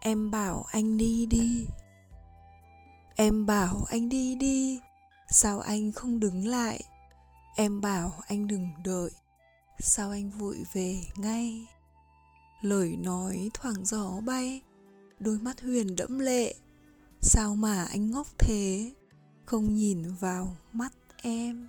em bảo anh đi đi. Em bảo anh đi đi. Sao anh không đứng lại? Em bảo anh đừng đợi. Sao anh vội về ngay? Lời nói thoảng gió bay, đôi mắt huyền đẫm lệ. Sao mà anh ngốc thế? Không nhìn vào mắt em.